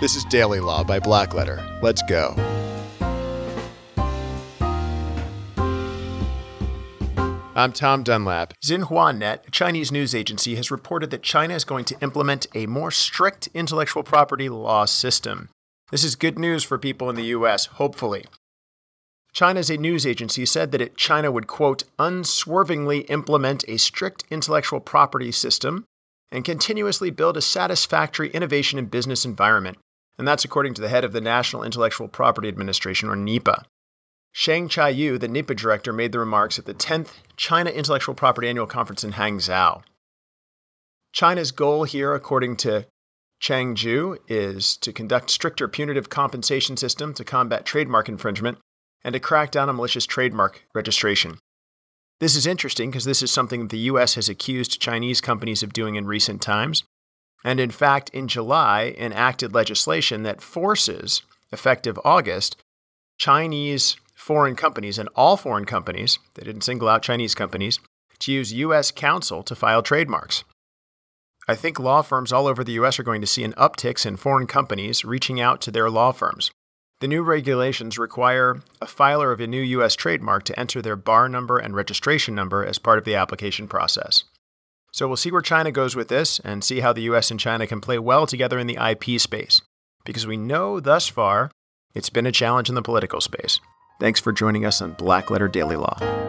This is Daily Law by Blackletter. Let's go. I'm Tom Dunlap. Xinhua Net, a Chinese news agency, has reported that China is going to implement a more strict intellectual property law system. This is good news for people in the US, hopefully. China's a news agency said that it, China would, quote, unswervingly implement a strict intellectual property system and continuously build a satisfactory innovation and business environment. And that's according to the head of the National Intellectual Property Administration, or NIPA. Shen Changyu, the NIPA director, made the remarks at the 10th China Intellectual Property Annual Conference in Hangzhou. China's goal here, according to Chang Ju, is to conduct stricter punitive compensation system to combat trademark infringement and to crack down on malicious trademark registration. This is interesting because this is something the US has accused Chinese companies of doing in recent times, and in fact, in July, enacted legislation that forces, effective August, Chinese foreign companies and all foreign companies, they didn't single out Chinese companies, to use US counsel to file trademarks. I think law firms all over the US are going to see an uptick in foreign companies reaching out to their law firms. The new regulations require a filer of a new U.S. trademark to enter their bar number and registration number as part of the application process. So we'll see where China goes with this and see how the U.S. and China can play well together in the IP space, because we know thus far it's been a challenge in the political space. Thanks for joining us on Blackletter Daily Law.